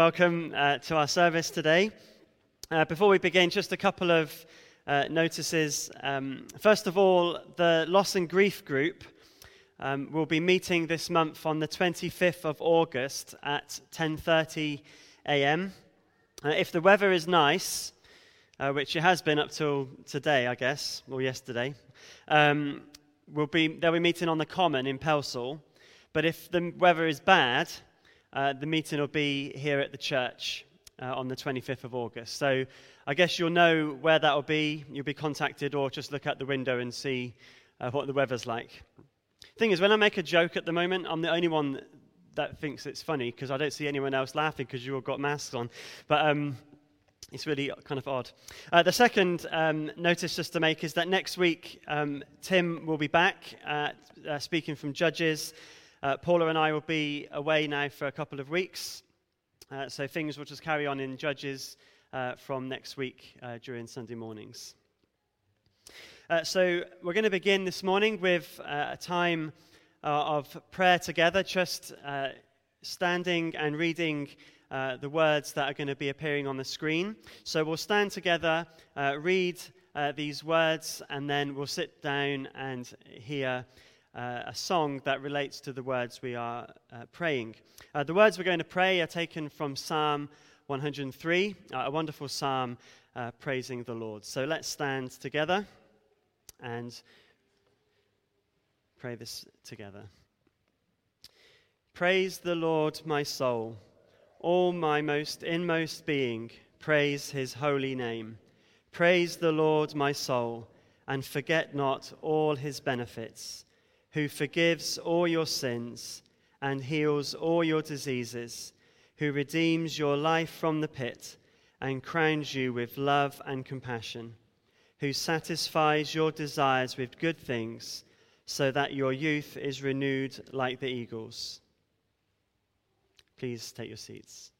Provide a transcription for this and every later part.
welcome uh, to our service today. Uh, before we begin, just a couple of uh, notices. Um, first of all, the Loss and Grief group um, will be meeting this month on the 25th of August at 10:30 a.m. Uh, if the weather is nice, uh, which it has been up till today, I guess, or yesterday, um, we'll be, they'll be meeting on the Common in Pelsall. But if the weather is bad, uh, the meeting will be here at the church uh, on the 25th of August. So I guess you'll know where that will be. You'll be contacted, or just look out the window and see uh, what the weather's like. Thing is, when I make a joke at the moment, I'm the only one that thinks it's funny because I don't see anyone else laughing because you all got masks on. But um, it's really kind of odd. Uh, the second um, notice just to make is that next week um, Tim will be back uh, uh, speaking from Judges. Uh, Paula and I will be away now for a couple of weeks. Uh, so things will just carry on in Judges uh, from next week during Sunday mornings. so we're going to begin this morning with a time of prayer together, just standing and reading uh, the words that are going to be appearing on the screen. So we'll stand together, uh, read uh, these words, and then we'll sit down and hear uh, a song that relates to the words we are uh, praying. the words we're going to pray are taken from Psalm 103, a wonderful psalm praising the Lord. So let's stand together and pray this together. Praise the Lord, my soul all my most inmost being, praise his holy name. Praise the Lord, my soul, and forget not all his benefits, who forgives all your sins and heals all your diseases, who redeems your life from the pit and crowns you with love and compassion, who satisfies your desires with good things, so that your youth is renewed like the eagles. Please take your seats.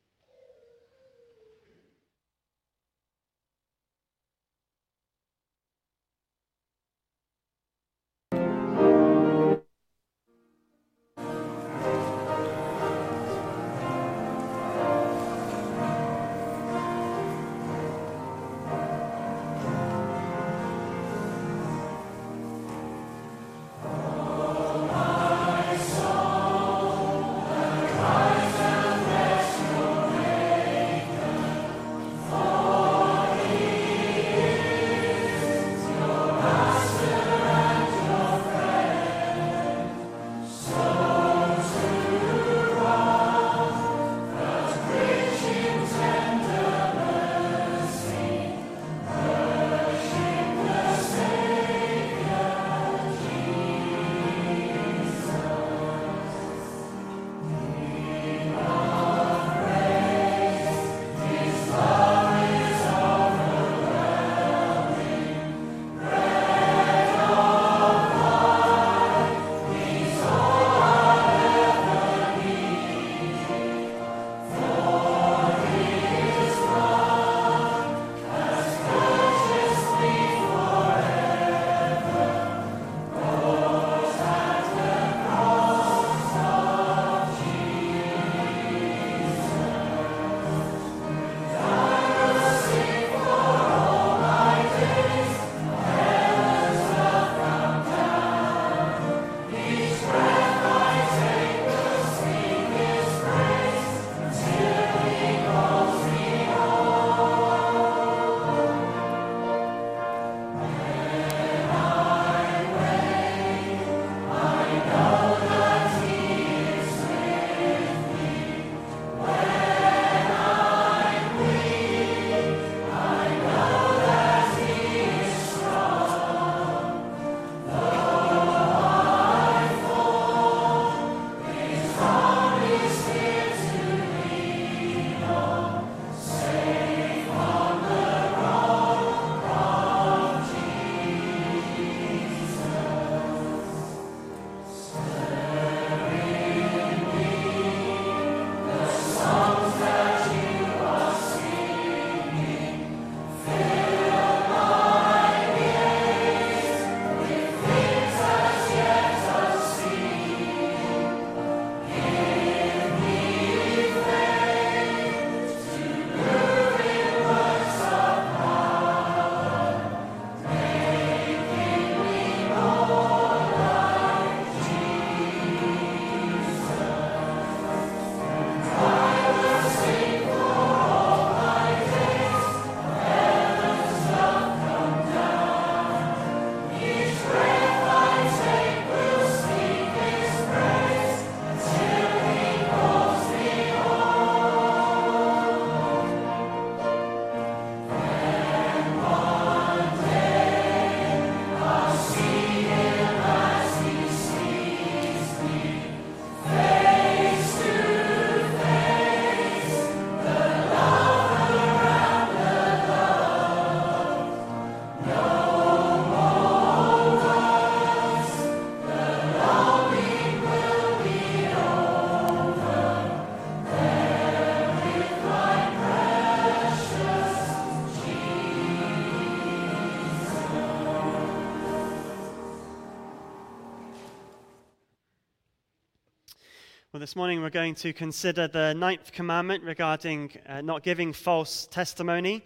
Well, this morning we're going to consider the ninth commandment regarding uh, not giving false testimony.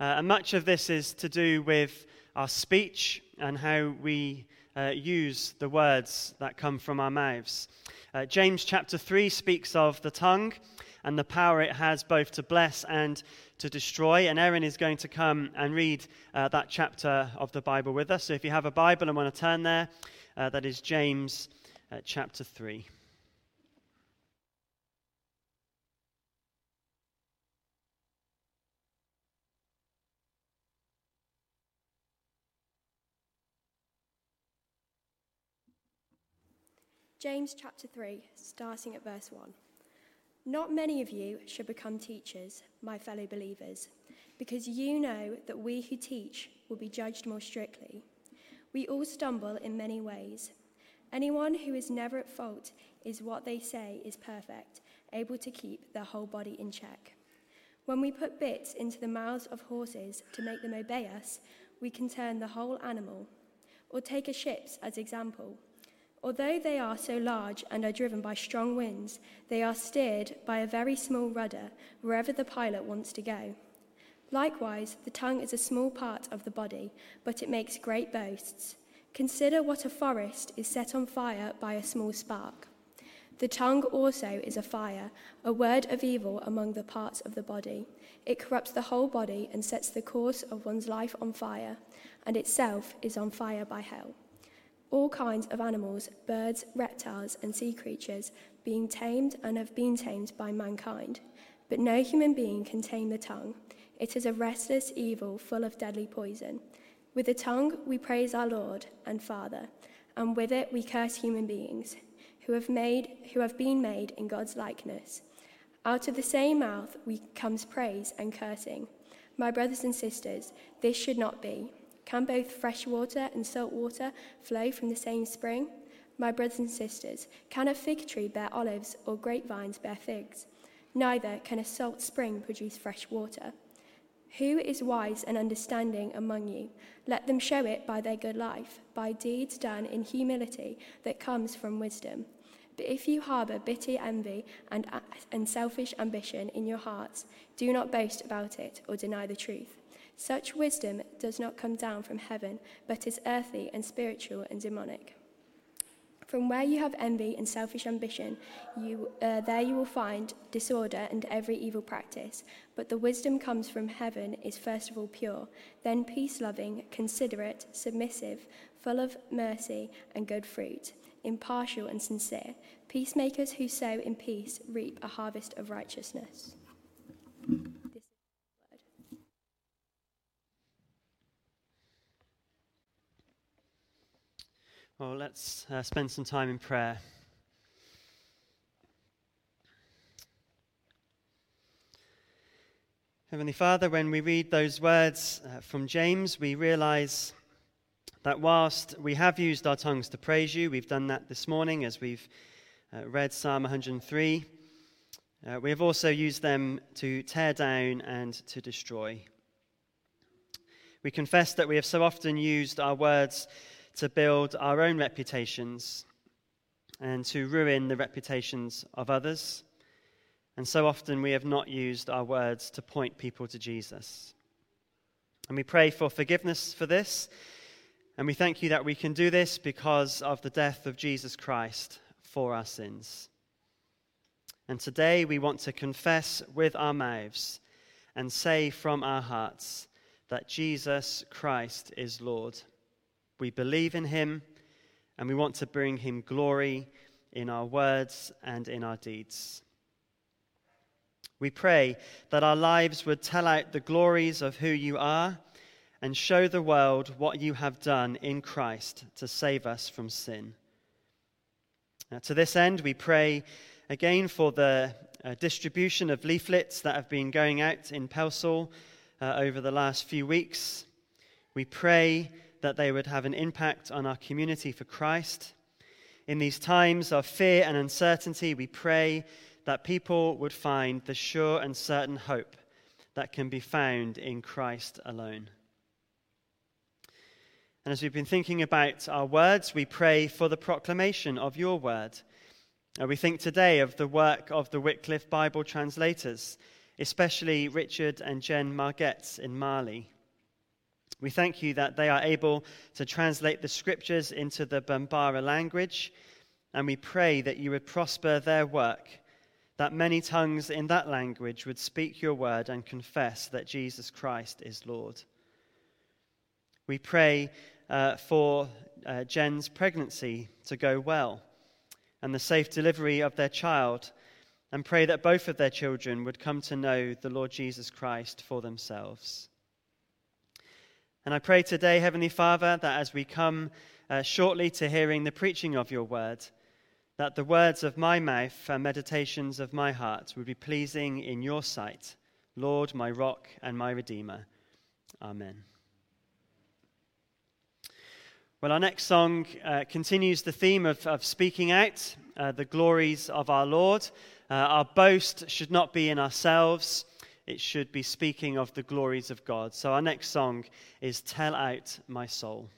Uh, and much of this is to do with our speech and how we uh, use the words that come from our mouths. Uh, James chapter 3 speaks of the tongue and the power it has both to bless and to destroy. And Erin is going to come and read uh, that chapter of the Bible with us. So if you have a Bible and want to turn there, uh, that is James chapter 3. James chapter 3, starting at verse 1. Not many of you should become teachers, my fellow believers, because you know that we who teach will be judged more strictly. We all stumble in many ways. Anyone who is never at fault is what they say is perfect, able to keep their whole body in check. When we put bits into the mouths of horses to make them obey us, we can turn the whole animal. Or take a ship as example. Although they are so large and are driven by strong winds, they are steered by a very small rudder wherever the pilot wants to go. Likewise, the tongue is a small part of the body, but it makes great boasts. Consider what a forest is set on fire by a small spark. The tongue also is a fire, a word of evil among the parts of the body. It corrupts the whole body and sets the course of one's life on fire, and itself is on fire by hell all kinds of animals, birds, reptiles, and sea creatures, being tamed and have been tamed by mankind. But no human being can tame the tongue. It is a restless evil full of deadly poison. With the tongue we praise our Lord and Father, and with it we curse human beings who have, made, who have been made in God's likeness. Out of the same mouth we comes praise and cursing. My brothers and sisters, this should not be. Can both fresh water and salt water flow from the same spring? My brothers and sisters, can a fig tree bear olives or grapevines bear figs? Neither can a salt spring produce fresh water. Who is wise and understanding among you? Let them show it by their good life, by deeds done in humility that comes from wisdom. But if you harbor bitter envy and, and selfish ambition in your hearts, do not boast about it or deny the truth. Such wisdom does not come down from heaven, but is earthly and spiritual and demonic. From where you have envy and selfish ambition, you, uh, there you will find disorder and every evil practice. But the wisdom comes from heaven is first of all pure, then peace loving, considerate, submissive, full of mercy and good fruit, impartial and sincere. Peacemakers who sow in peace reap a harvest of righteousness. Well, let's uh, spend some time in prayer. Heavenly Father, when we read those words uh, from James, we realize that whilst we have used our tongues to praise you, we've done that this morning as we've uh, read Psalm 103, uh, we have also used them to tear down and to destroy. We confess that we have so often used our words to build our own reputations and to ruin the reputations of others. And so often we have not used our words to point people to Jesus. And we pray for forgiveness for this. And we thank you that we can do this because of the death of Jesus Christ for our sins. And today we want to confess with our mouths and say from our hearts that Jesus Christ is Lord. We believe in him and we want to bring him glory in our words and in our deeds. We pray that our lives would tell out the glories of who you are and show the world what you have done in Christ to save us from sin. Now, to this end, we pray again for the uh, distribution of leaflets that have been going out in Pelsall uh, over the last few weeks. We pray that they would have an impact on our community for Christ. In these times of fear and uncertainty, we pray that people would find the sure and certain hope that can be found in Christ alone. And as we've been thinking about our words, we pray for the proclamation of your word. Uh, we think today of the work of the Wycliffe Bible translators, especially Richard and Jen Margetts in Mali. We thank you that they are able to translate the scriptures into the Bambara language, and we pray that you would prosper their work, that many tongues in that language would speak your word and confess that Jesus Christ is Lord. We pray uh, for uh, Jen's pregnancy to go well and the safe delivery of their child, and pray that both of their children would come to know the Lord Jesus Christ for themselves. And I pray today, Heavenly Father, that as we come uh, shortly to hearing the preaching of your word, that the words of my mouth and meditations of my heart would be pleasing in your sight, Lord, my rock and my redeemer. Amen. Well, our next song uh, continues the theme of, of speaking out uh, the glories of our Lord. Uh, our boast should not be in ourselves, it should be speaking of the glories of God. So, our next song is Tell Out My Soul.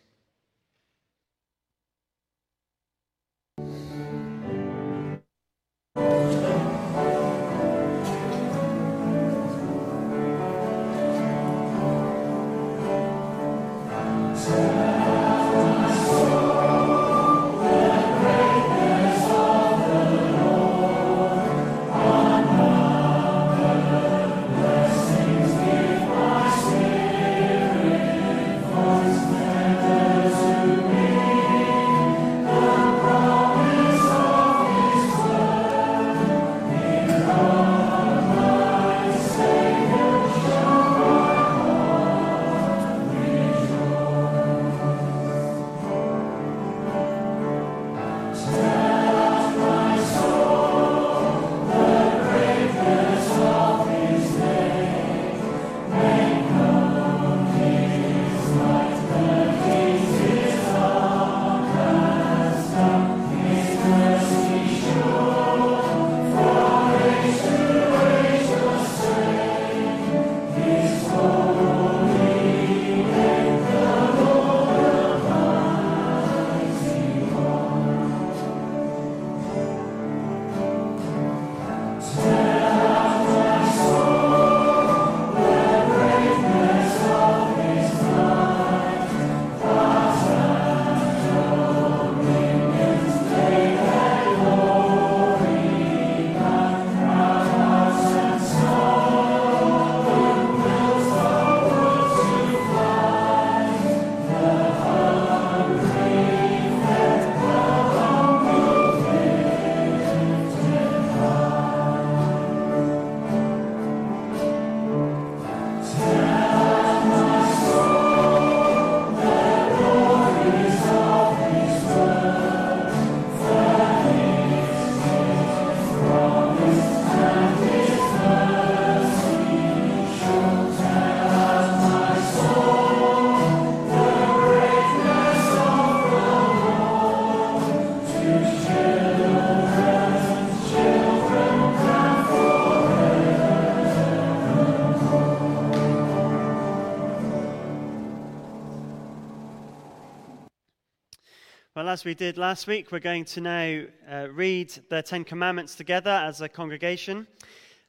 Well, as we did last week, we're going to now uh, read the Ten Commandments together as a congregation.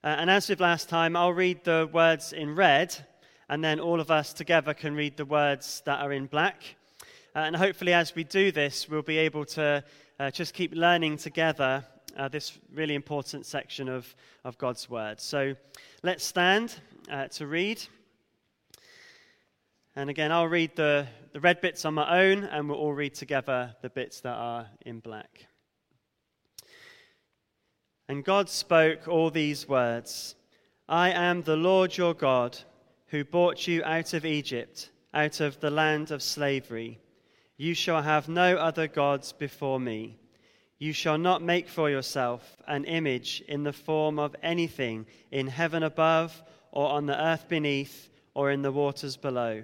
Uh, and as with last time, I'll read the words in red, and then all of us together can read the words that are in black. Uh, and hopefully, as we do this, we'll be able to uh, just keep learning together uh, this really important section of, of God's Word. So let's stand uh, to read. And again, I'll read the, the red bits on my own, and we'll all read together the bits that are in black. And God spoke all these words I am the Lord your God, who brought you out of Egypt, out of the land of slavery. You shall have no other gods before me. You shall not make for yourself an image in the form of anything in heaven above, or on the earth beneath, or in the waters below.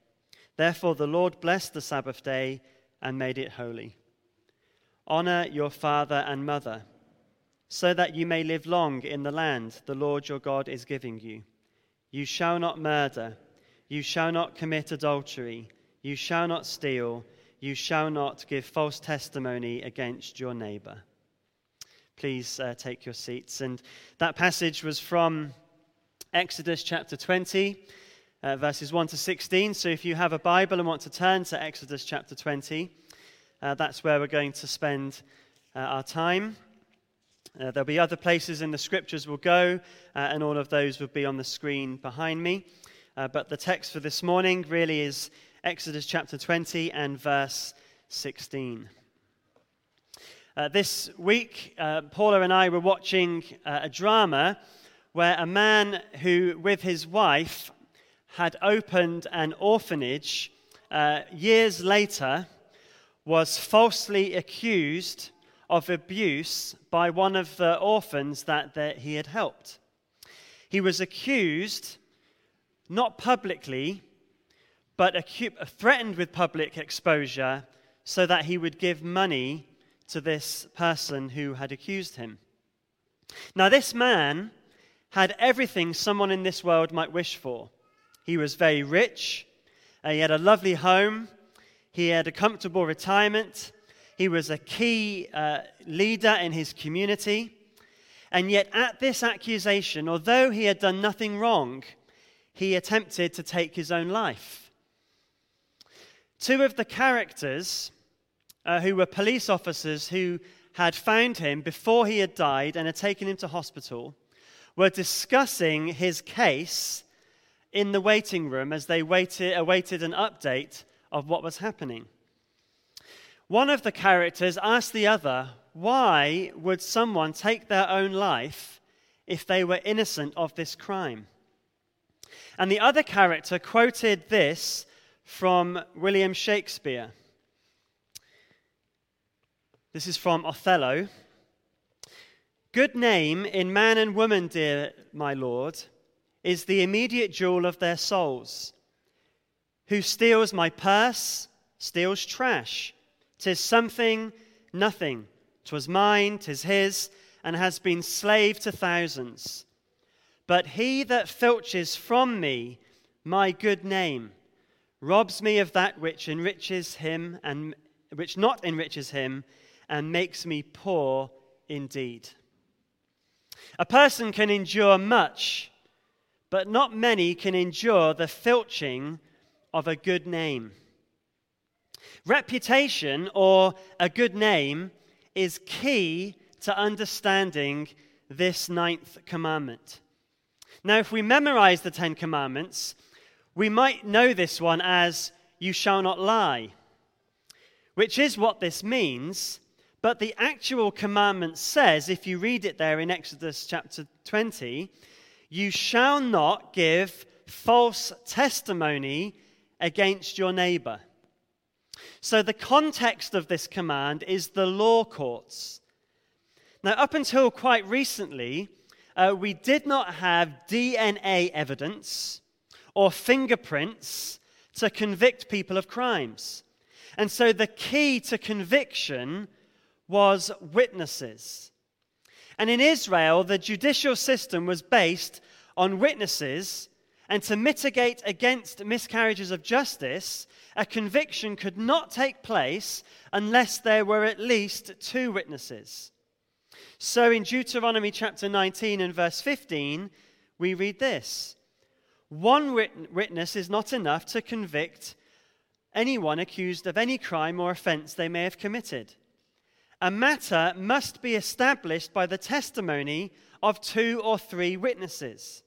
Therefore the Lord blessed the Sabbath day and made it holy. Honor your father and mother, so that you may live long in the land the Lord your God is giving you. You shall not murder. You shall not commit adultery. You shall not steal. You shall not give false testimony against your neighbor. Please uh, take your seats. And that passage was from Exodus chapter 20, uh, verses 1 to 16. So if you have a Bible and want to turn to Exodus chapter 20, uh, that's where we're going to spend uh, our time. Uh, there'll be other places in the scriptures we'll go, uh, and all of those will be on the screen behind me. but the text for this morning really is Exodus chapter 20 and verse 16. Uh, this week, uh, Paula and I were watching uh, a drama where a man who, with his wife, had opened an orphanage uh, years later was falsely accused of abuse by one of the orphans that, that he had helped. He was accused, not publicly, but acu- threatened with public exposure so that he would give money to this person who had accused him. Now, this man had everything someone in this world might wish for. He was very rich, he had a lovely home, he had a comfortable retirement, he was a key uh, leader in his community. And yet, at this accusation, although he had done nothing wrong, he attempted to take his own life. Two of the characters uh, who were police officers who had found him before he had died and had taken him to hospital, were discussing his case in the waiting room as they waited, awaited an update of what was happening. One of the characters asked the other, Why would someone take their own life if they were innocent of this crime? And the other character quoted this from William Shakespeare. This is from Othello. Good name in man and woman, dear my Lord, is the immediate jewel of their souls. Who steals my purse, steals trash. Tis something, nothing. Twas mine, tis his, and has been slave to thousands. But he that filches from me my good name robs me of that which enriches him and which not enriches him and makes me poor indeed. A person can endure much, but not many can endure the filching of a good name. Reputation or a good name is key to understanding this ninth commandment. Now, if we memorize the Ten Commandments, we might know this one as, You shall not lie, which is what this means, but the actual commandment says, if you read it there in Exodus chapter 20, you shall not give false testimony against your neighbor. So the context of this command is the law courts. Now, up until quite recently, uh, we did not have DNA evidence or fingerprints to convict people of crimes. And so the key to conviction was witnesses. And in Israel, the judicial system was based on witnesses, and to mitigate against miscarriages of justice, a conviction could not take place unless there were at least two witnesses. So in Deuteronomy chapter 19 and verse 15, we read this One witness is not enough to convict anyone accused of any crime or offense they may have committed. A matter must be established by the testimony of two or three witnesses.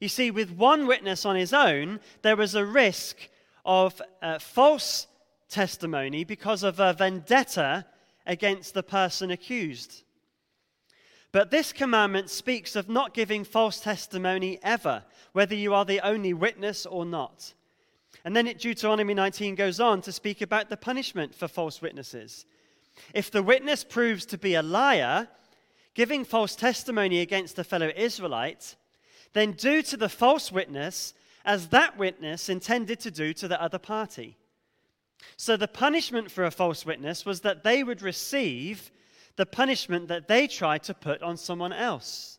You see, with one witness on his own, there was a risk of uh, false testimony because of a vendetta against the person accused. But this commandment speaks of not giving false testimony ever, whether you are the only witness or not. And then it, Deuteronomy 19 goes on to speak about the punishment for false witnesses. If the witness proves to be a liar, giving false testimony against a fellow Israelite, then do to the false witness as that witness intended to do to the other party. So the punishment for a false witness was that they would receive the punishment that they tried to put on someone else.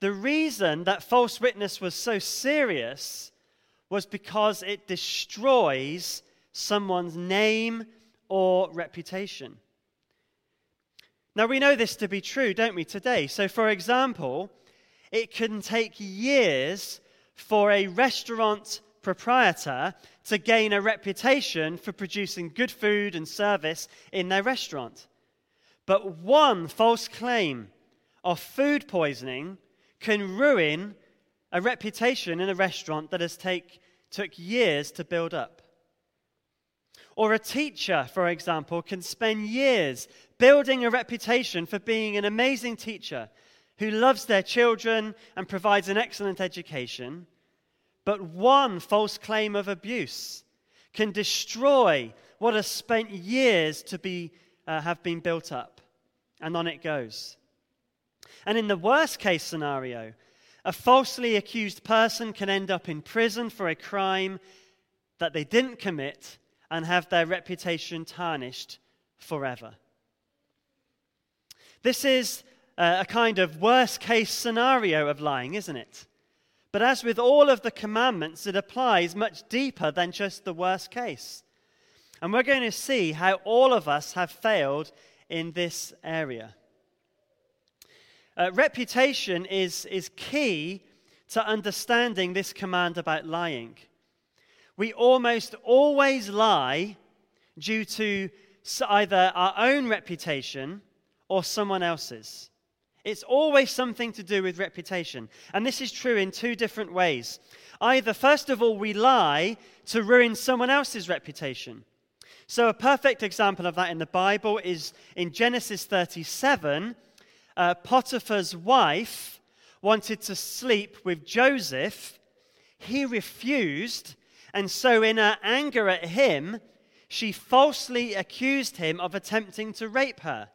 The reason that false witness was so serious was because it destroys someone's name or reputation. Now, we know this to be true, don't we, today? So, for example, it can take years for a restaurant proprietor to gain a reputation for producing good food and service in their restaurant. But one false claim of food poisoning can ruin a reputation in a restaurant that has take, took years to build up. Or a teacher, for example, can spend years building a reputation for being an amazing teacher who loves their children and provides an excellent education. But one false claim of abuse can destroy what has spent years to be, uh, have been built up. And on it goes. And in the worst case scenario, a falsely accused person can end up in prison for a crime that they didn't commit and have their reputation tarnished forever. This is uh, a kind of worst case scenario of lying, isn't it? But as with all of the commandments, it applies much deeper than just the worst case. And we're going to see how all of us have failed in this area. Uh, reputation is, is key to understanding this command about lying. We almost always lie due to either our own reputation or someone else's. It's always something to do with reputation. And this is true in two different ways. Either, first of all, we lie to ruin someone else's reputation. So, a perfect example of that in the Bible is in Genesis 37. Uh, Potiphar's wife wanted to sleep with Joseph. He refused. And so, in her anger at him, she falsely accused him of attempting to rape her.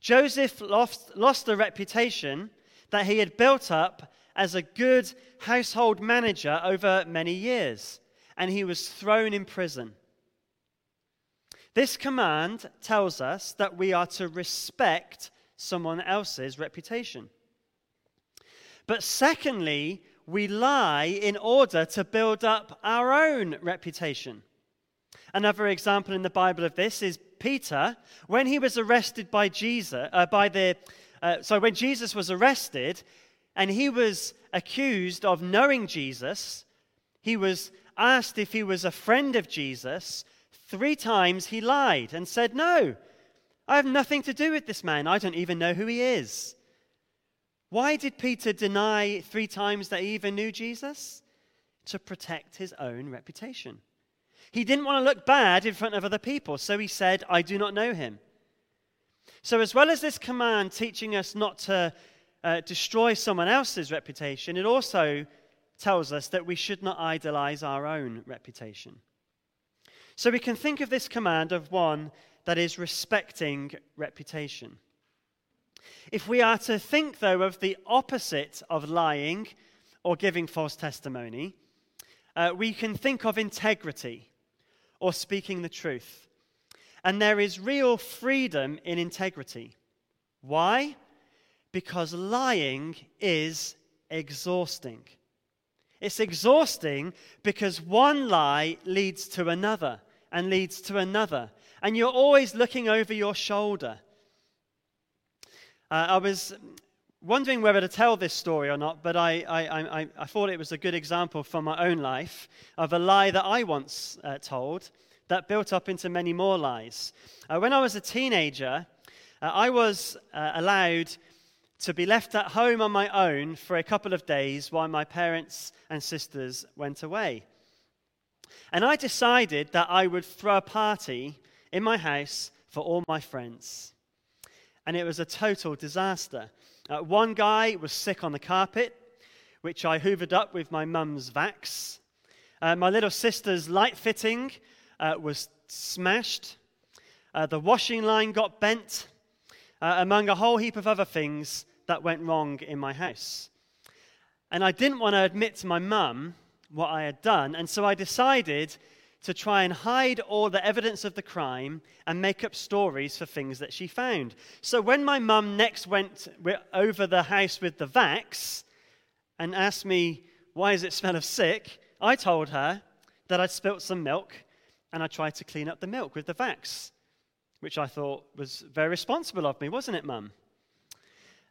Joseph lost, lost the reputation that he had built up as a good household manager over many years, and he was thrown in prison. This command tells us that we are to respect someone else's reputation. But secondly, we lie in order to build up our own reputation. Another example in the Bible of this is Peter, when he was arrested by Jesus, uh, by the, uh, so when Jesus was arrested and he was accused of knowing Jesus, he was asked if he was a friend of Jesus. Three times he lied and said, No, I have nothing to do with this man. I don't even know who he is. Why did Peter deny three times that he even knew Jesus? To protect his own reputation. He didn't want to look bad in front of other people, so he said, I do not know him. So, as well as this command teaching us not to uh, destroy someone else's reputation, it also tells us that we should not idolize our own reputation. So, we can think of this command of one that is respecting reputation. If we are to think, though, of the opposite of lying or giving false testimony, uh, we can think of integrity or speaking the truth. And there is real freedom in integrity. Why? Because lying is exhausting. It's exhausting because one lie leads to another and leads to another. And you're always looking over your shoulder. Uh, I was wondering whether to tell this story or not, but I, I, I, I, thought it was a good example from my own life of a lie that I once uh, told that built up into many more lies. Uh, when I was a teenager, Uh, I was uh, allowed to be left at home on my own for a couple of days while my parents and sisters went away. And I decided that I would throw a party in my house for all my friends. And it was a total disaster. Uh, one guy was sick on the carpet, which I hoovered up with my mum's vax. Uh, my little sister's light fitting uh, was smashed. Uh, the washing line got bent, uh, among a whole heap of other things that went wrong in my house. And I didn't want to admit to my mum what I had done, and so I decided to try and hide all the evidence of the crime and make up stories for things that she found. So when my mum next went over the house with the vax and asked me, Why does it smell of sick? I told her that I'd spilt some milk and I tried to clean up the milk with the vax, which I thought was very responsible of me, wasn't it, Mum?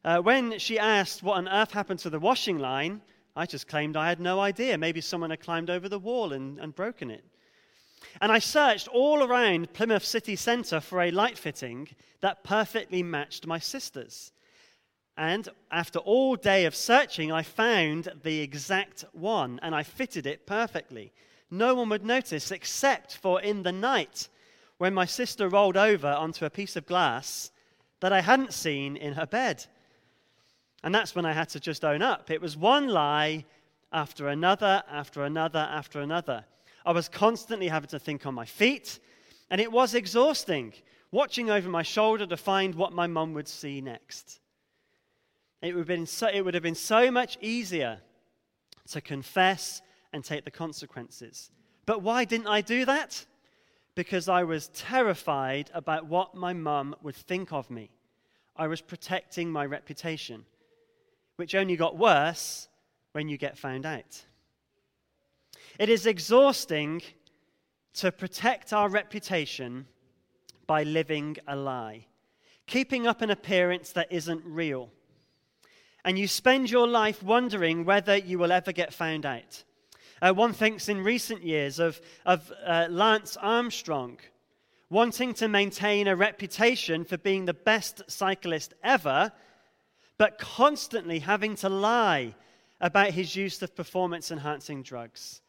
Uh, when she asked what on earth happened to the washing line, I just claimed I had no idea. Maybe someone had climbed over the wall and, and broken it. And I searched all around Plymouth city centre for a light fitting that perfectly matched my sister's. And after all day of searching, I found the exact one and I fitted it perfectly. No one would notice except for in the night when my sister rolled over onto a piece of glass that I hadn't seen in her bed. And that's when I had to just own up. It was one lie after another, after another, after another. I was constantly having to think on my feet, and it was exhausting, watching over my shoulder to find what my mum would see next. It would, have been so, it would have been so much easier to confess and take the consequences. But why didn't I do that? Because I was terrified about what my mum would think of me. I was protecting my reputation which only got worse when you get found out. It is exhausting to protect our reputation by living a lie, keeping up an appearance that isn't real. And you spend your life wondering whether you will ever get found out. Uh, one thinks in recent years of, of uh, Lance Armstrong wanting to maintain a reputation for being the best cyclist ever but constantly having to lie about his use of performance enhancing drugs.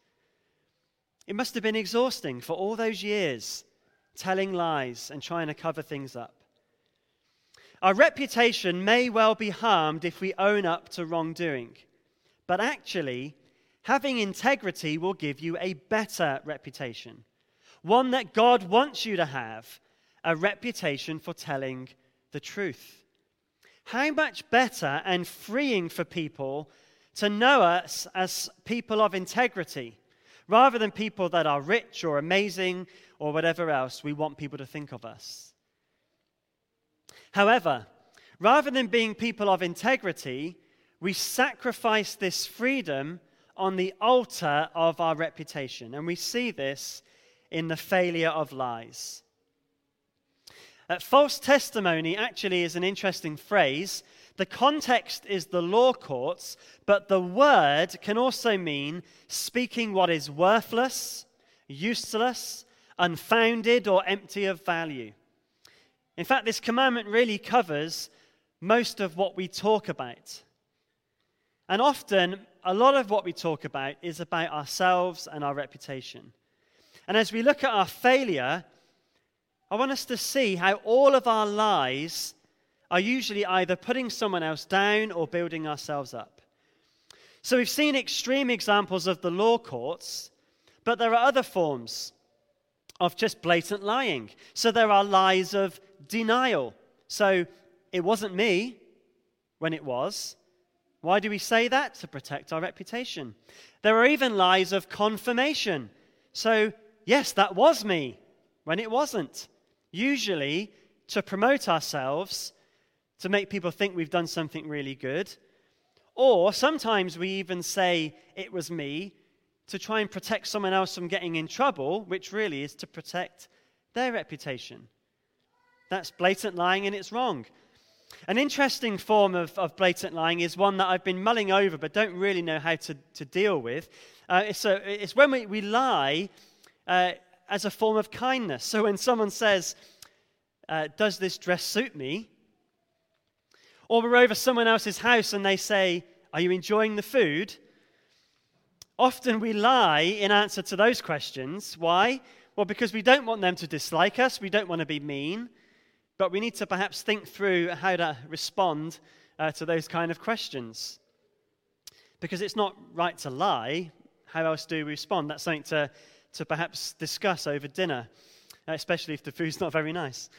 It must have been exhausting for all those years telling lies and trying to cover things up. Our reputation may well be harmed if we own up to wrongdoing, but actually, having integrity will give you a better reputation, one that God wants you to have a reputation for telling the truth. How much better and freeing for people to know us as people of integrity rather than people that are rich or amazing or whatever else we want people to think of us. However, rather than being people of integrity, we sacrifice this freedom on the altar of our reputation. And we see this in the failure of lies. False testimony actually is an interesting phrase. The context is the law courts, but the word can also mean speaking what is worthless, useless, unfounded, or empty of value. In fact, this commandment really covers most of what we talk about. And often, a lot of what we talk about is about ourselves and our reputation. And as we look at our failure, I want us to see how all of our lies are usually either putting someone else down or building ourselves up. So we've seen extreme examples of the law courts, but there are other forms of just blatant lying. So there are lies of denial. So it wasn't me when it was. Why do we say that? To protect our reputation. There are even lies of confirmation. So, yes, that was me when it wasn't usually to promote ourselves, to make people think we've done something really good. Or sometimes we even say, it was me, to try and protect someone else from getting in trouble, which really is to protect their reputation. That's blatant lying and it's wrong. An interesting form of, of blatant lying is one that I've been mulling over but don't really know how to, to deal with. Uh, it's, a, it's when we, we lie uh, as a form of kindness. So when someone says, uh, Does this dress suit me? Or we're over someone else's house and they say, Are you enjoying the food? Often we lie in answer to those questions. Why? Well, because we don't want them to dislike us, we don't want to be mean, but we need to perhaps think through how to respond uh, to those kind of questions. Because it's not right to lie. How else do we respond? That's something to, to perhaps discuss over dinner, uh, especially if the food's not very nice.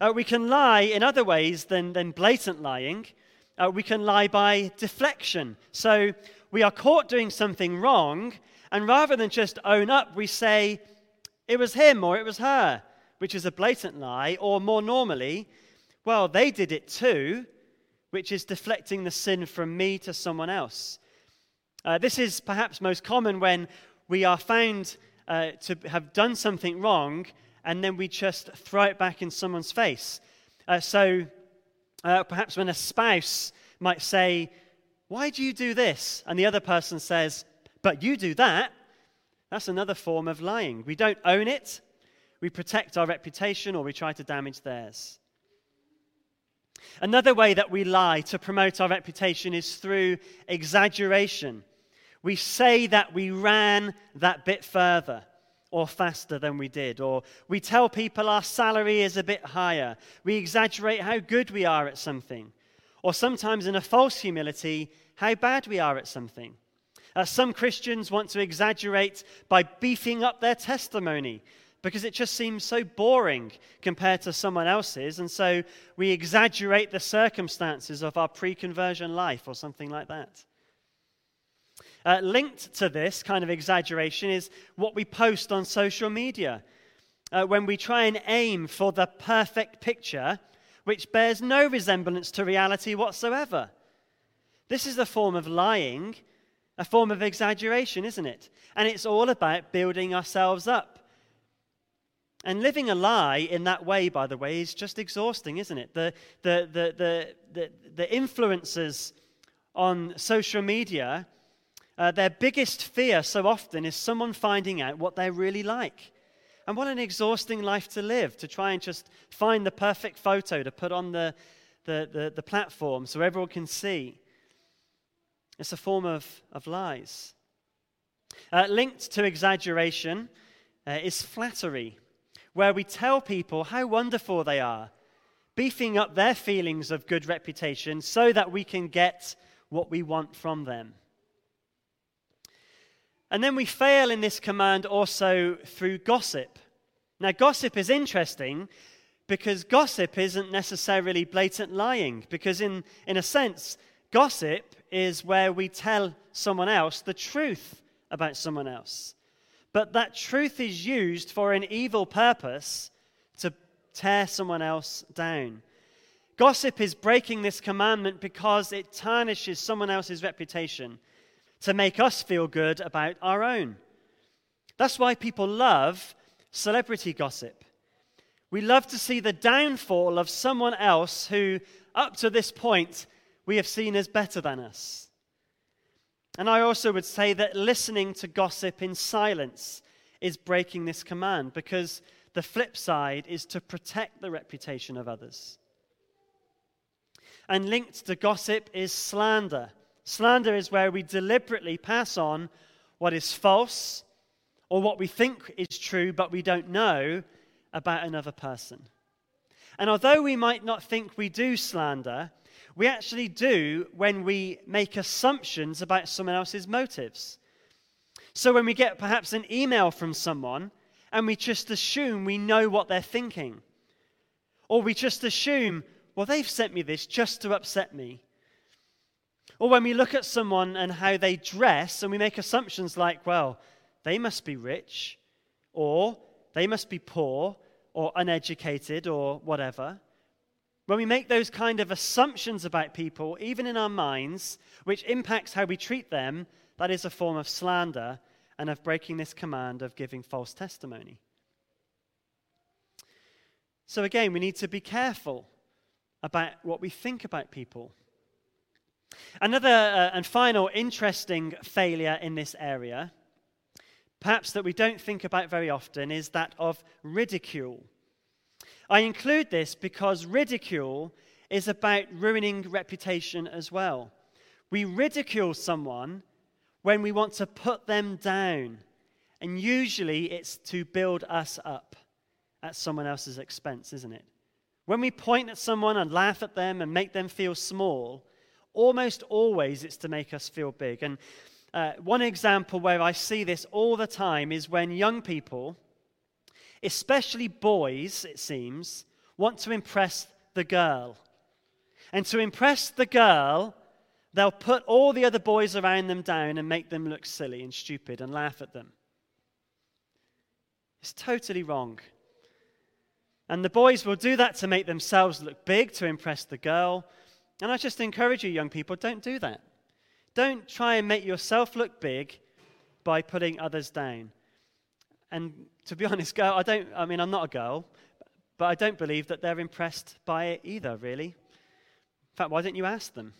Uh, we can lie in other ways than, than blatant lying. Uh, we can lie by deflection. So we are caught doing something wrong, and rather than just own up, we say, it was him or it was her, which is a blatant lie, or more normally, well, they did it too, which is deflecting the sin from me to someone else. Uh, this is perhaps most common when we are found uh, to have done something wrong and then we just throw it back in someone's face. Uh, so uh, perhaps when a spouse might say, why do you do this? And the other person says, But you do that. That's another form of lying. We don't own it, we protect our reputation, or we try to damage theirs. Another way that we lie to promote our reputation is through exaggeration. We say that we ran that bit further or faster than we did, or we tell people our salary is a bit higher. We exaggerate how good we are at something, or sometimes in a false humility, how bad we are at something. Uh, some Christians want to exaggerate by beefing up their testimony because it just seems so boring compared to someone else's, and so we exaggerate the circumstances of our pre conversion life or something like that. Uh, linked to this kind of exaggeration is what we post on social media. Uh, when we try and aim for the perfect picture, which bears no resemblance to reality whatsoever. This is a form of lying, a form of exaggeration, isn't it? And it's all about building ourselves up. And living a lie in that way, by the way, is just exhausting, isn't it? The, the, the, the, the, the influencers on social media, uh, their biggest fear so often is someone finding out what they're really like. And what an exhausting life to live, to try and just find the perfect photo to put on the, the, the, the platform so everyone can see. It's a form of, of lies. Uh, linked to exaggeration uh, is flattery, where we tell people how wonderful they are, beefing up their feelings of good reputation so that we can get what we want from them. And then we fail in this command also through gossip. Now, gossip is interesting because gossip isn't necessarily blatant lying, because, in, in a sense, gossip is where we tell someone else the truth about someone else. But that truth is used for an evil purpose to tear someone else down. Gossip is breaking this commandment because it tarnishes someone else's reputation to make us feel good about our own. That's why people love celebrity gossip. We love to see the downfall of someone else who, up to this point, we have seen as better than us. And I also would say that listening to gossip in silence is breaking this command because the flip side is to protect the reputation of others. And linked to gossip is slander. Slander is where we deliberately pass on what is false or what we think is true but we don't know about another person. And although we might not think we do slander, we actually do when we make assumptions about someone else's motives. So when we get perhaps an email from someone and we just assume we know what they're thinking, or we just assume, well, they've sent me this just to upset me. Or when we look at someone and how they dress and we make assumptions like, well, they must be rich, or they must be poor, or uneducated, or whatever. When we make those kind of assumptions about people, even in our minds, which impacts how we treat them, that is a form of slander and of breaking this command of giving false testimony. So, again, we need to be careful about what we think about people. Another uh, and final interesting failure in this area, perhaps that we don't think about very often, is that of ridicule. I include this because ridicule is about ruining reputation as well. We ridicule someone when we want to put them down, and usually it's to build us up at someone else's expense, isn't it? When we point at someone and laugh at them and make them feel small, almost always it's to make us feel big. And uh, one example where I see this all the time is when young people, especially boys, it seems, want to impress the girl. And to impress the girl, they'll put all the other boys around them down and make them look silly and stupid and laugh at them. It's totally wrong. And the boys will do that to make themselves look big, to impress the girl. And I just encourage you, young people, don't do that. Don't try and make yourself look big by putting others down. And to be honest, girl, I don't, I mean, I'm not a girl, but I don't believe that they're impressed by it either, really. In fact, why don't you ask them?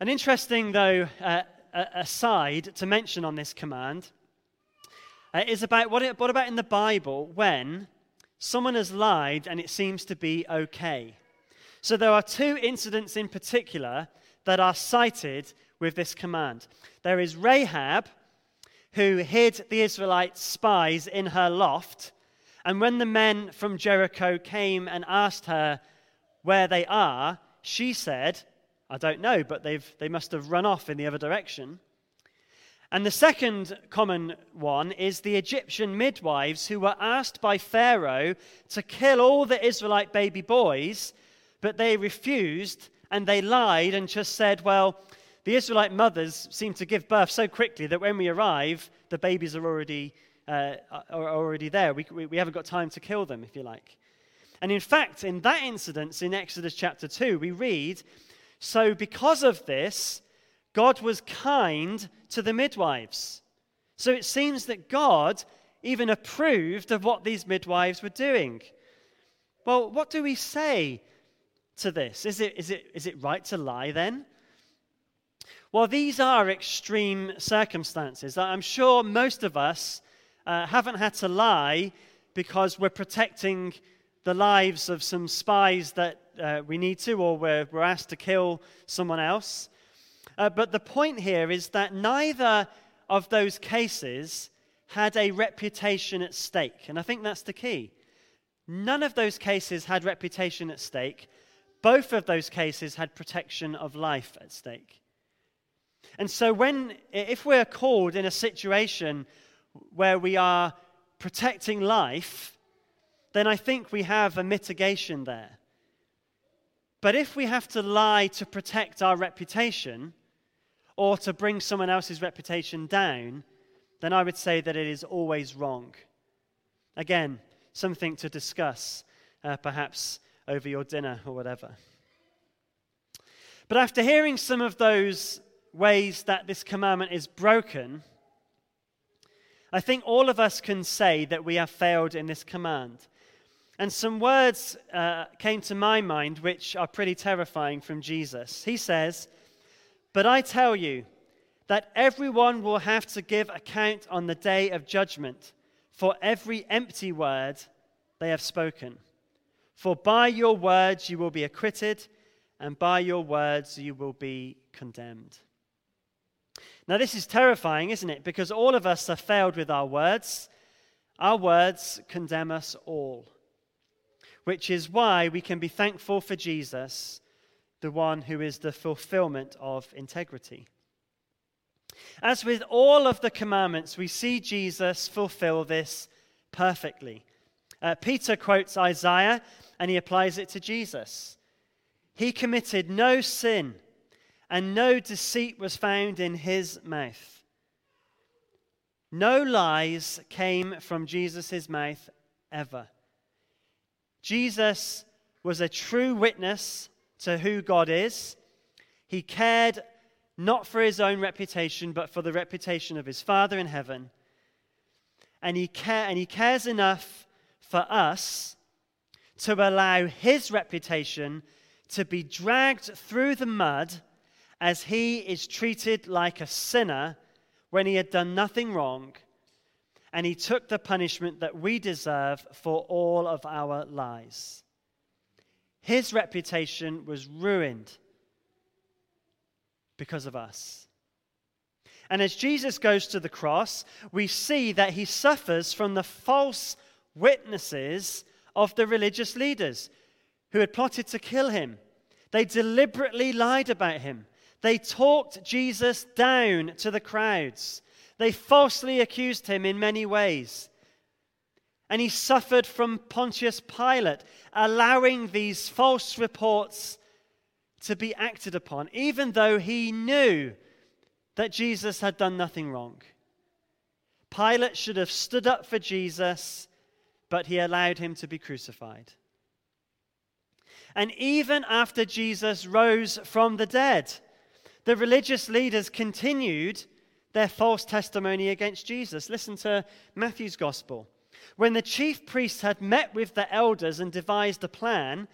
An interesting, though, uh, aside to mention on this command uh, is about what, it, what about in the Bible when someone has lied and it seems to be okay. So there are two incidents in particular that are cited with this command. There is Rahab, who hid the Israelite spies in her loft, and when the men from Jericho came and asked her where they are, she said, I don't know, but they've, they must have run off in the other direction. And the second common one is the Egyptian midwives who were asked by Pharaoh to kill all the Israelite baby boys, but they refused and they lied and just said, well, the Israelite mothers seem to give birth so quickly that when we arrive, the babies are already, uh, are already there. We, we, we haven't got time to kill them, if you like. And in fact, in that incident in Exodus chapter 2, we read, So because of this, God was kind to the midwives. So it seems that God even approved of what these midwives were doing. Well, what do we say to this? Is it, is it, is it right to lie then? Well, these are extreme circumstances. I'm sure most of us uh, haven't had to lie because we're protecting the lives of some spies that uh, we need to, or we're, we're asked to kill someone else. Uh, but the point here is that neither of those cases had a reputation at stake. And I think that's the key. None of those cases had reputation at stake. Both of those cases had protection of life at stake. And so, when, if we're called in a situation where we are protecting life, then I think we have a mitigation there. But if we have to lie to protect our reputation, or to bring someone else's reputation down, then I would say that it is always wrong. Again, something to discuss, uh, perhaps over your dinner or whatever. But after hearing some of those ways that this commandment is broken, I think all of us can say that we have failed in this command. And some words uh, came to my mind which are pretty terrifying from Jesus. He says, but I tell you that everyone will have to give account on the day of judgment for every empty word they have spoken. For by your words you will be acquitted, and by your words you will be condemned. Now, this is terrifying, isn't it? Because all of us have failed with our words. Our words condemn us all, which is why we can be thankful for Jesus the one who is the fulfillment of integrity. As with all of the commandments, we see Jesus fulfill this perfectly. Uh, Peter quotes Isaiah and he applies it to Jesus. He committed no sin, and no deceit was found in his mouth. No lies came from Jesus' mouth ever. Jesus was a true witness to who God is. He cared not for his own reputation, but for the reputation of his Father in heaven. And he, care, and he cares enough for us to allow his reputation to be dragged through the mud as he is treated like a sinner when he had done nothing wrong, and he took the punishment that we deserve for all of our lies. His reputation was ruined because of us. And as Jesus goes to the cross, we see that he suffers from the false witnesses of the religious leaders who had plotted to kill him. They deliberately lied about him. They talked Jesus down to the crowds. They falsely accused him in many ways. And he suffered from Pontius Pilate, allowing these false reports to be acted upon, even though he knew that Jesus had done nothing wrong. Pilate should have stood up for Jesus, but he allowed him to be crucified. And even after Jesus rose from the dead, the religious leaders continued their false testimony against Jesus. Listen to Matthew's gospel. When the chief priests had met with the elders and devised a plan,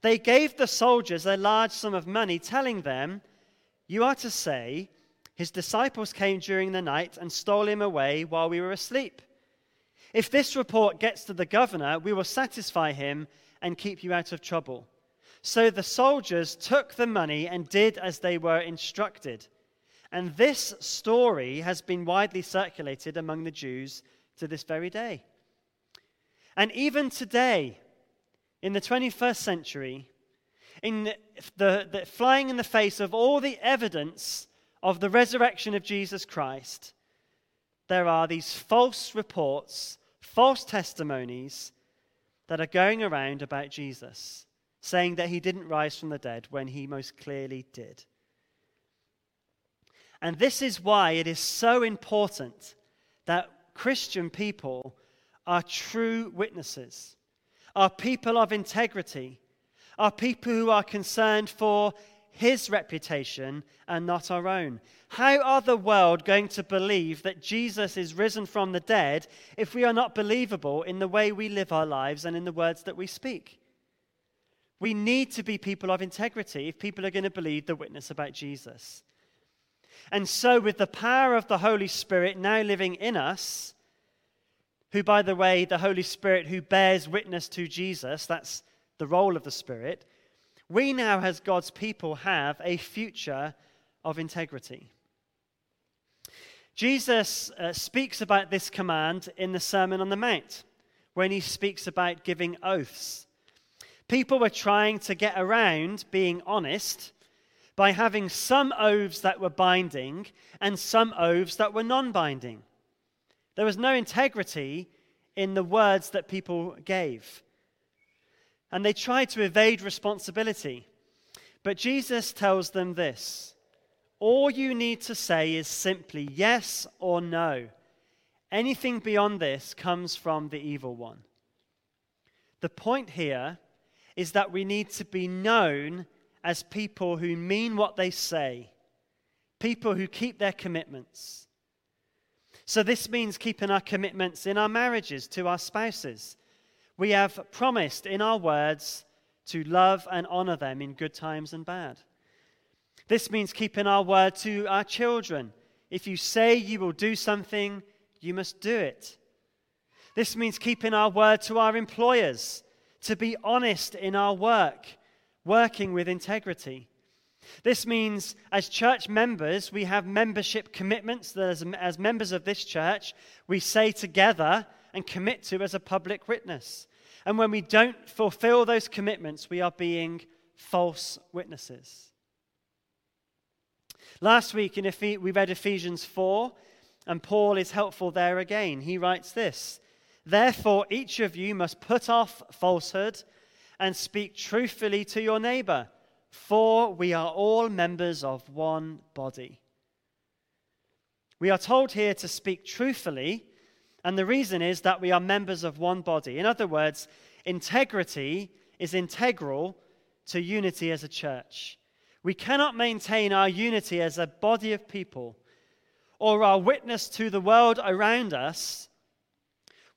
they gave the soldiers a large sum of money, telling them, You are to say, his disciples came during the night and stole him away while we were asleep. If this report gets to the governor, we will satisfy him and keep you out of trouble. So the soldiers took the money and did as they were instructed. And this story has been widely circulated among the Jews to this very day. And even today, in the 21st century, in the, the, flying in the face of all the evidence of the resurrection of Jesus Christ, there are these false reports, false testimonies that are going around about Jesus, saying that he didn't rise from the dead when he most clearly did. And this is why it is so important that Christian people are true witnesses, are people of integrity, are people who are concerned for his reputation and not our own. How are the world going to believe that Jesus is risen from the dead if we are not believable in the way we live our lives and in the words that we speak? We need to be people of integrity if people are going to believe the witness about Jesus. And so, with the power of the Holy Spirit now living in us, who, by the way, the Holy Spirit who bears witness to Jesus, that's the role of the Spirit, we now, as God's people, have a future of integrity. Jesus uh, speaks about this command in the Sermon on the Mount when he speaks about giving oaths. People were trying to get around being honest by having some oaths that were binding and some oaths that were non binding. There was no integrity in the words that people gave and they try to evade responsibility. But Jesus tells them this all you need to say is simply yes or no. Anything beyond this comes from the evil one. The point here is that we need to be known as people who mean what they say, people who keep their commitments. So, this means keeping our commitments in our marriages to our spouses we have promised in our words to love and honor them in good times and bad. This means keeping our word to our children. If you say you will do something, you must do it. This means keeping our word to our employers, to be honest in our work, working with integrity. This means, as church members, we have membership commitments that, as, as members of this church, we say together and commit to as a public witness. And when we don't fulfill those commitments, we are being false witnesses. Last week in Ephes- we read Ephesians 4, and Paul is helpful there again. He writes this Therefore, each of you must put off falsehood and speak truthfully to your neighbor, for we are all members of one body. We are told here to speak truthfully and the reason is that we are members of one body. In other words, integrity is integral to unity as a church. We cannot maintain our unity as a body of people or our witness to the world around us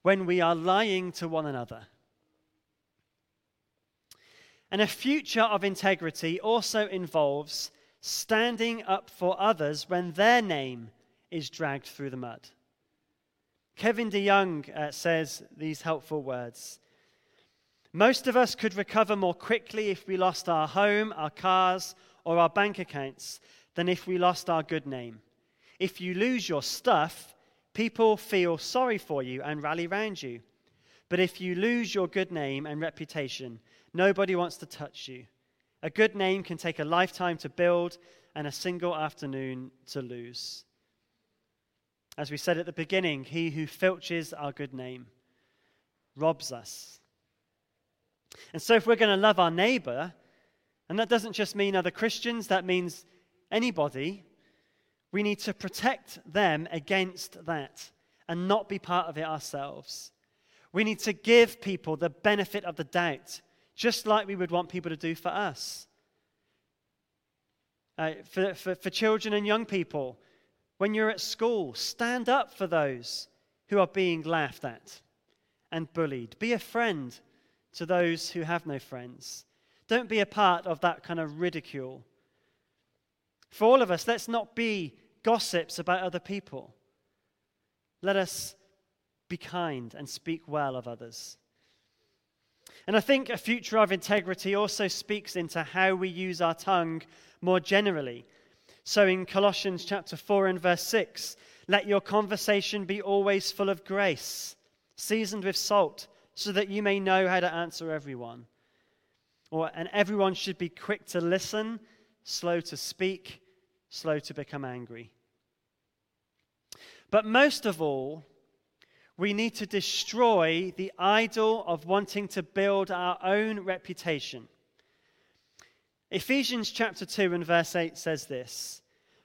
when we are lying to one another. And a future of integrity also involves standing up for others when their name is dragged through the mud. Kevin DeYoung uh, says these helpful words. Most of us could recover more quickly if we lost our home, our cars, or our bank accounts than if we lost our good name. If you lose your stuff, people feel sorry for you and rally round you. But if you lose your good name and reputation, nobody wants to touch you. A good name can take a lifetime to build and a single afternoon to lose. As we said at the beginning, he who filches our good name robs us. And so, if we're going to love our neighbor, and that doesn't just mean other Christians, that means anybody, we need to protect them against that and not be part of it ourselves. We need to give people the benefit of the doubt, just like we would want people to do for us. Uh, for, for, for children and young people, when you're at school, stand up for those who are being laughed at and bullied. Be a friend to those who have no friends. Don't be a part of that kind of ridicule. For all of us, let's not be gossips about other people. Let us be kind and speak well of others. And I think a future of integrity also speaks into how we use our tongue more generally. So in Colossians chapter 4 and verse 6, let your conversation be always full of grace, seasoned with salt, so that you may know how to answer everyone. Or, and everyone should be quick to listen, slow to speak, slow to become angry. But most of all, we need to destroy the idol of wanting to build our own reputation. Ephesians chapter 2 and verse 8 says this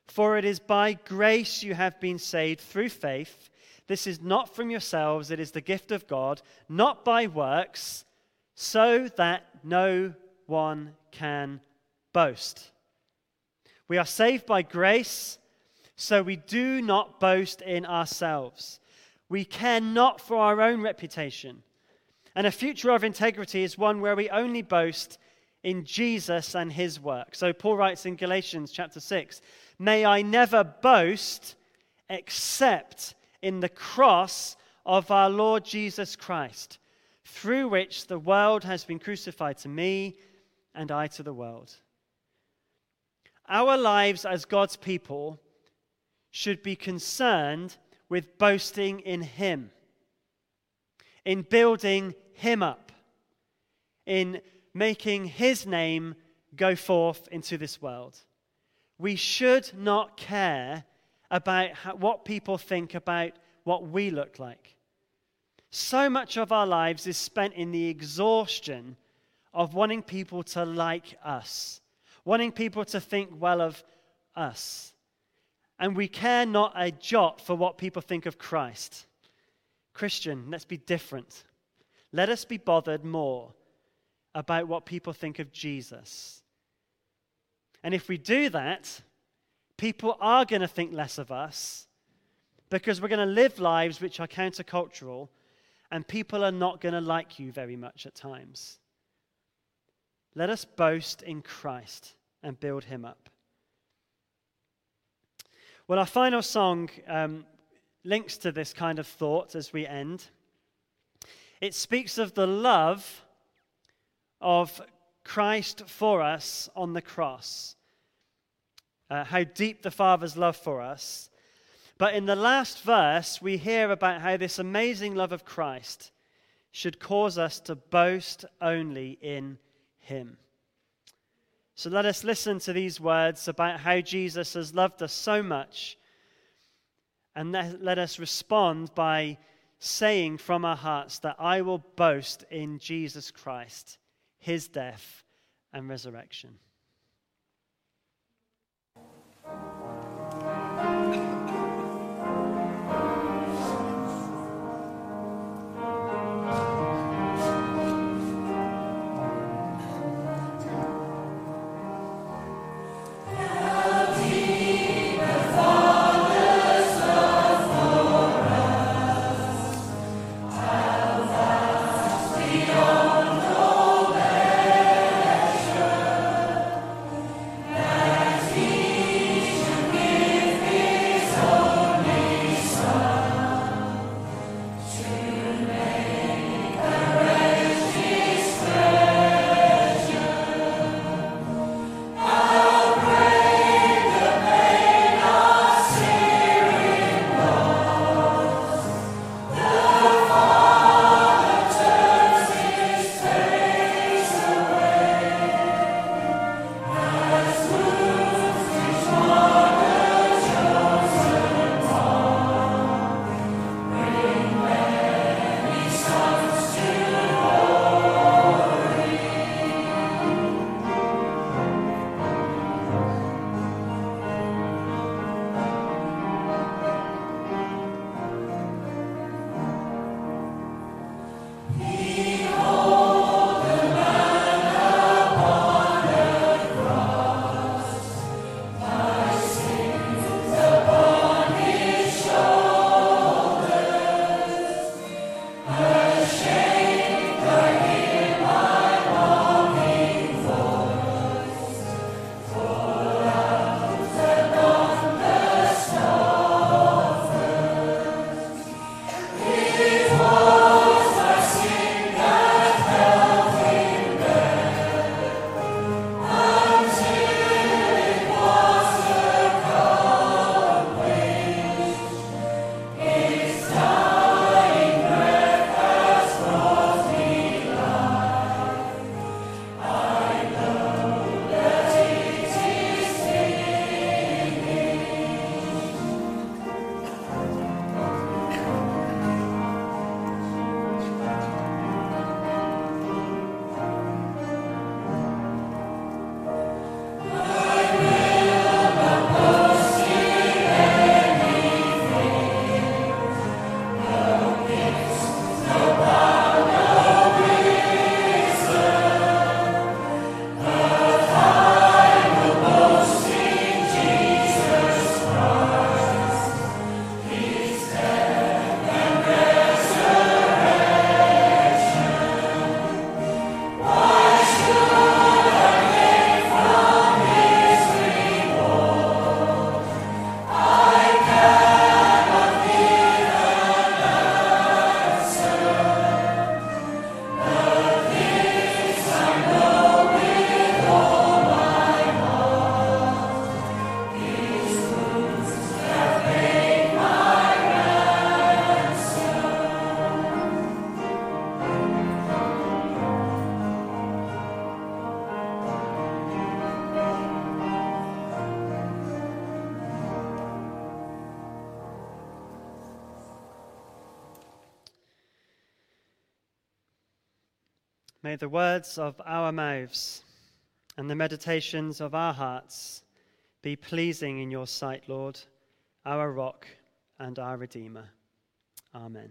For it is by grace you have been saved through faith. This is not from yourselves, it is the gift of God, not by works, so that no one can boast. We are saved by grace, so we do not boast in ourselves. We care not for our own reputation. And a future of integrity is one where we only boast in Jesus and his work. So Paul writes in Galatians chapter 6 May I never boast except in the cross of our Lord Jesus Christ, through which the world has been crucified to me and I to the world. Our lives as God's people should be concerned with boasting in Him, in building Him up, in making his name go forth into this world. We should not care about how, what people think about what we look like. So much of our lives is spent in the exhaustion of wanting people to like us, wanting people to think well of us. And we care not a jot for what people think of Christ. Christian, let's be different. Let us be bothered more about what people think of Jesus. And if we do that, people are going to think less of us because we're going to live lives which are countercultural and people are not going to like you very much at times. Let us boast in Christ and build him up. Well, our final song um, links to this kind of thought as we end. It speaks of the love of Christ for us on the cross, uh, how deep the Father's love for us. But in the last verse, we hear about how this amazing love of Christ should cause us to boast only in Him. So let us listen to these words about how Jesus has loved us so much, and let us respond by saying from our hearts that I will boast in Jesus Christ his death and resurrection. The words of our mouths and the meditations of our hearts be pleasing in your sight, Lord, our rock and our Redeemer. Amen.